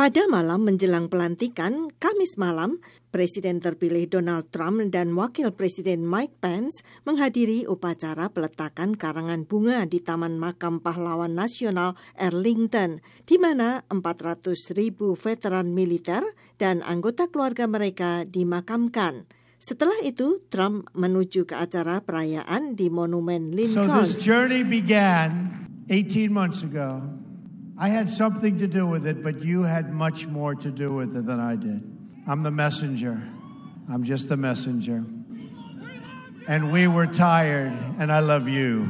Pada malam menjelang pelantikan, Kamis malam, Presiden terpilih Donald Trump dan Wakil Presiden Mike Pence menghadiri upacara peletakan karangan bunga di Taman Makam Pahlawan Nasional Arlington, di mana 400 ribu veteran militer dan anggota keluarga mereka dimakamkan. Setelah itu, Trump menuju ke acara perayaan di Monumen Lincoln. So this journey began 18 months ago. I had something to do with it, but you had much more to do with it than I did. I'm the messenger. I'm just the messenger. And we were tired, and I love you.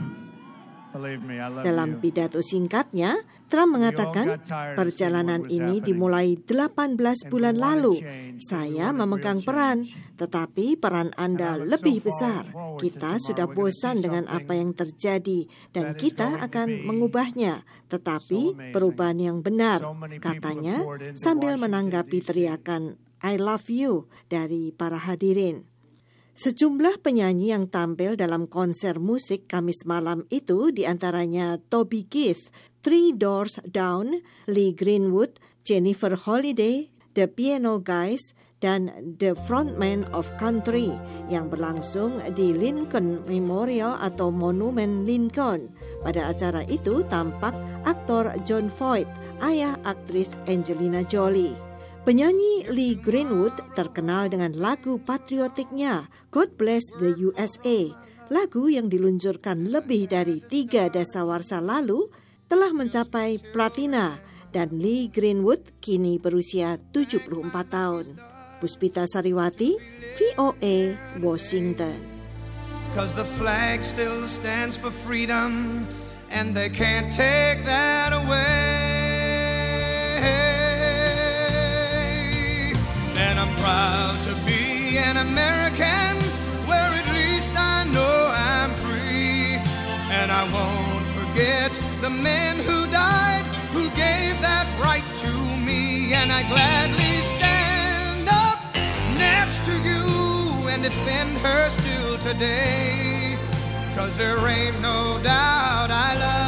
Dalam pidato singkatnya, Trump mengatakan perjalanan ini dimulai 18 bulan lalu. Saya memegang peran, tetapi peran Anda lebih besar. Kita sudah bosan dengan apa yang terjadi dan kita akan mengubahnya. Tetapi perubahan yang benar, katanya sambil menanggapi teriakan I love you dari para hadirin. Sejumlah penyanyi yang tampil dalam konser musik Kamis malam itu di antaranya Toby Keith, Three Doors Down, Lee Greenwood, Jennifer Holiday, The Piano Guys, dan The Frontman of Country yang berlangsung di Lincoln Memorial atau Monumen Lincoln. Pada acara itu tampak aktor John Voight, ayah aktris Angelina Jolie. Penyanyi Lee Greenwood terkenal dengan lagu patriotiknya God Bless the USA. Lagu yang diluncurkan lebih dari tiga dasawarsa lalu telah mencapai platina dan Lee Greenwood kini berusia 74 tahun. Puspita Sariwati, VOA, Washington. Cause the flag still stands for freedom and they can't take that I'm proud to be an American where at least I know I'm free. And I won't forget the men who died who gave that right to me. And I gladly stand up next to you and defend her still today. Cause there ain't no doubt I love